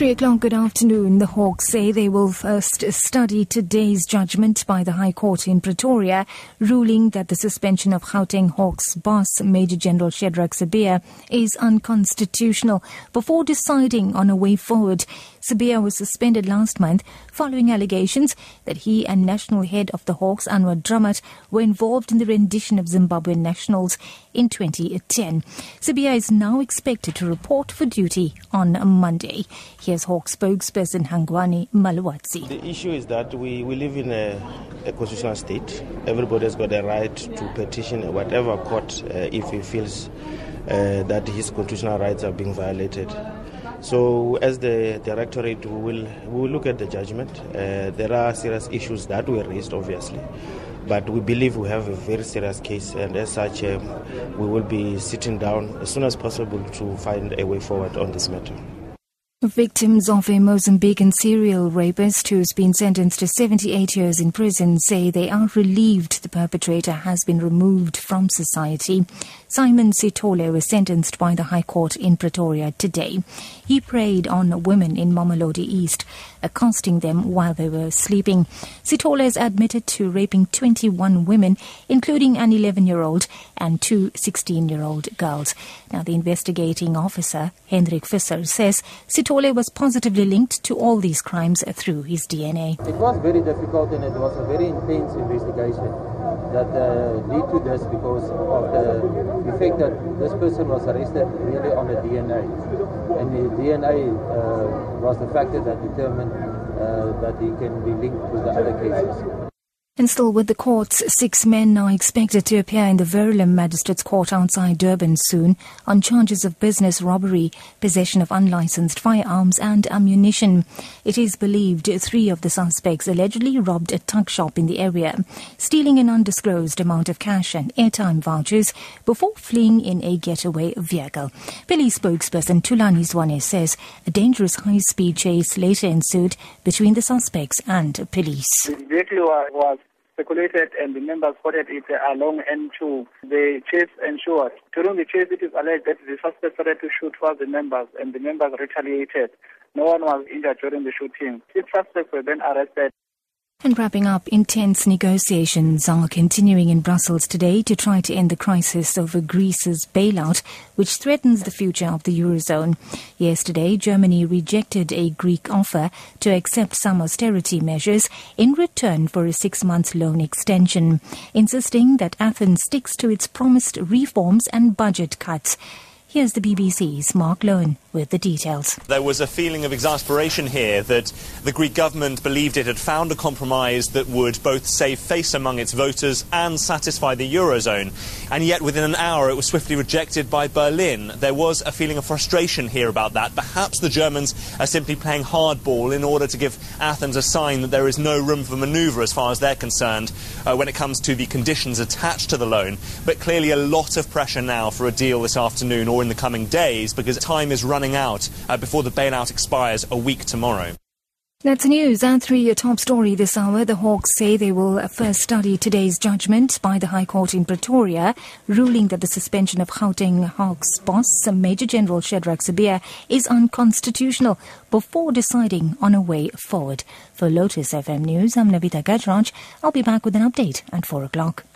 Three o'clock, good afternoon. The Hawks say they will first study today's judgment by the High Court in Pretoria, ruling that the suspension of Gauteng Hawks boss, Major General Shadrack Sibiya, is unconstitutional before deciding on a way forward. Sibiya was suspended last month following allegations that he and national head of the Hawks, Anwar Dramat, were involved in the rendition of Zimbabwean nationals in 2010. Sibiya is now expected to report for duty on Monday. Here's Hawks spokesperson Hangwani Mulaudzi. The issue is that we, we live in a, a constitutional state. Everybody has got a right to petition whatever court uh, if he feels uh, that his constitutional rights are being violated. So, as the directorate, we will, we will look at the judgment. Uh, there are serious issues that were raised, obviously, but we believe we have a very serious case, and as such, um, we will be sitting down as soon as possible to find a way forward on this matter. Victims of a Mozambican serial rapist who's been sentenced to 78 years in prison say they are relieved the perpetrator has been removed from society. Simon Sithole was sentenced by the High Court in Pretoria today. He preyed on women in Mamelodi East, accosting them while they were sleeping. Sithole has admitted to raping 21 women, including an 11-year-old and two 16-year-old girls. Now, the investigating officer, Hendrik Visser, says Sithole was positively linked to all these crimes through his DNA. It was very difficult and it was a very intense investigation that uh, lead to this because of the effect that this person was arrested really on the DNA. And the DNA uh, was the factor that determined uh, that he can be linked to the other cases. And still with the courts, six men are expected to appear in the Verulam Magistrates Court outside Durban soon on charges of business robbery, possession of unlicensed firearms and ammunition. It is believed three of the suspects allegedly robbed a tuck shop in the area, stealing an undisclosed amount of cash and airtime vouchers before fleeing in a getaway vehicle. Police spokesperson Thulani Zwane says a dangerous high-speed chase later ensued between the suspects and police. Was speculated and the members spotted it along uh, N2. The chase ensured. During the chase, it is alleged that the suspect started to shoot towards the members and the members retaliated. No one was injured during the shooting. Six suspects were then arrested. And wrapping up, intense negotiations are continuing in Brussels today to try to end the crisis over Greece's bailout, which threatens the future of the Eurozone. Yesterday, Germany rejected a Greek offer to accept some austerity measures in return for a six month loan extension, insisting that Athens sticks to its promised reforms and budget cuts. Here's the BBC's Mark Lowen with the details. There was a feeling of exasperation here that the Greek government believed it had found a compromise that would both save face among its voters and satisfy the Eurozone. And yet, within an hour, it was swiftly rejected by Berlin. There was a feeling of frustration here about that. Perhaps the Germans are simply playing hardball in order to give Athens a sign that there is no room for manoeuvre as far as they're concerned uh, when it comes to the conditions attached to the loan. But clearly, a lot of pressure now for a deal this afternoon or in the coming days because time is running running out uh, before the bailout expires a week tomorrow. That's news. And three, top story this hour. The Hawks say they will first study today's judgment by the High Court in Pretoria, ruling that the suspension of Gauteng Hawks boss, Major General Shadrack Sibiya, is unconstitutional before deciding on a way forward. For Lotus FM News, I'm Navitha Gajraj. I'll be back with an update at 4 o'clock.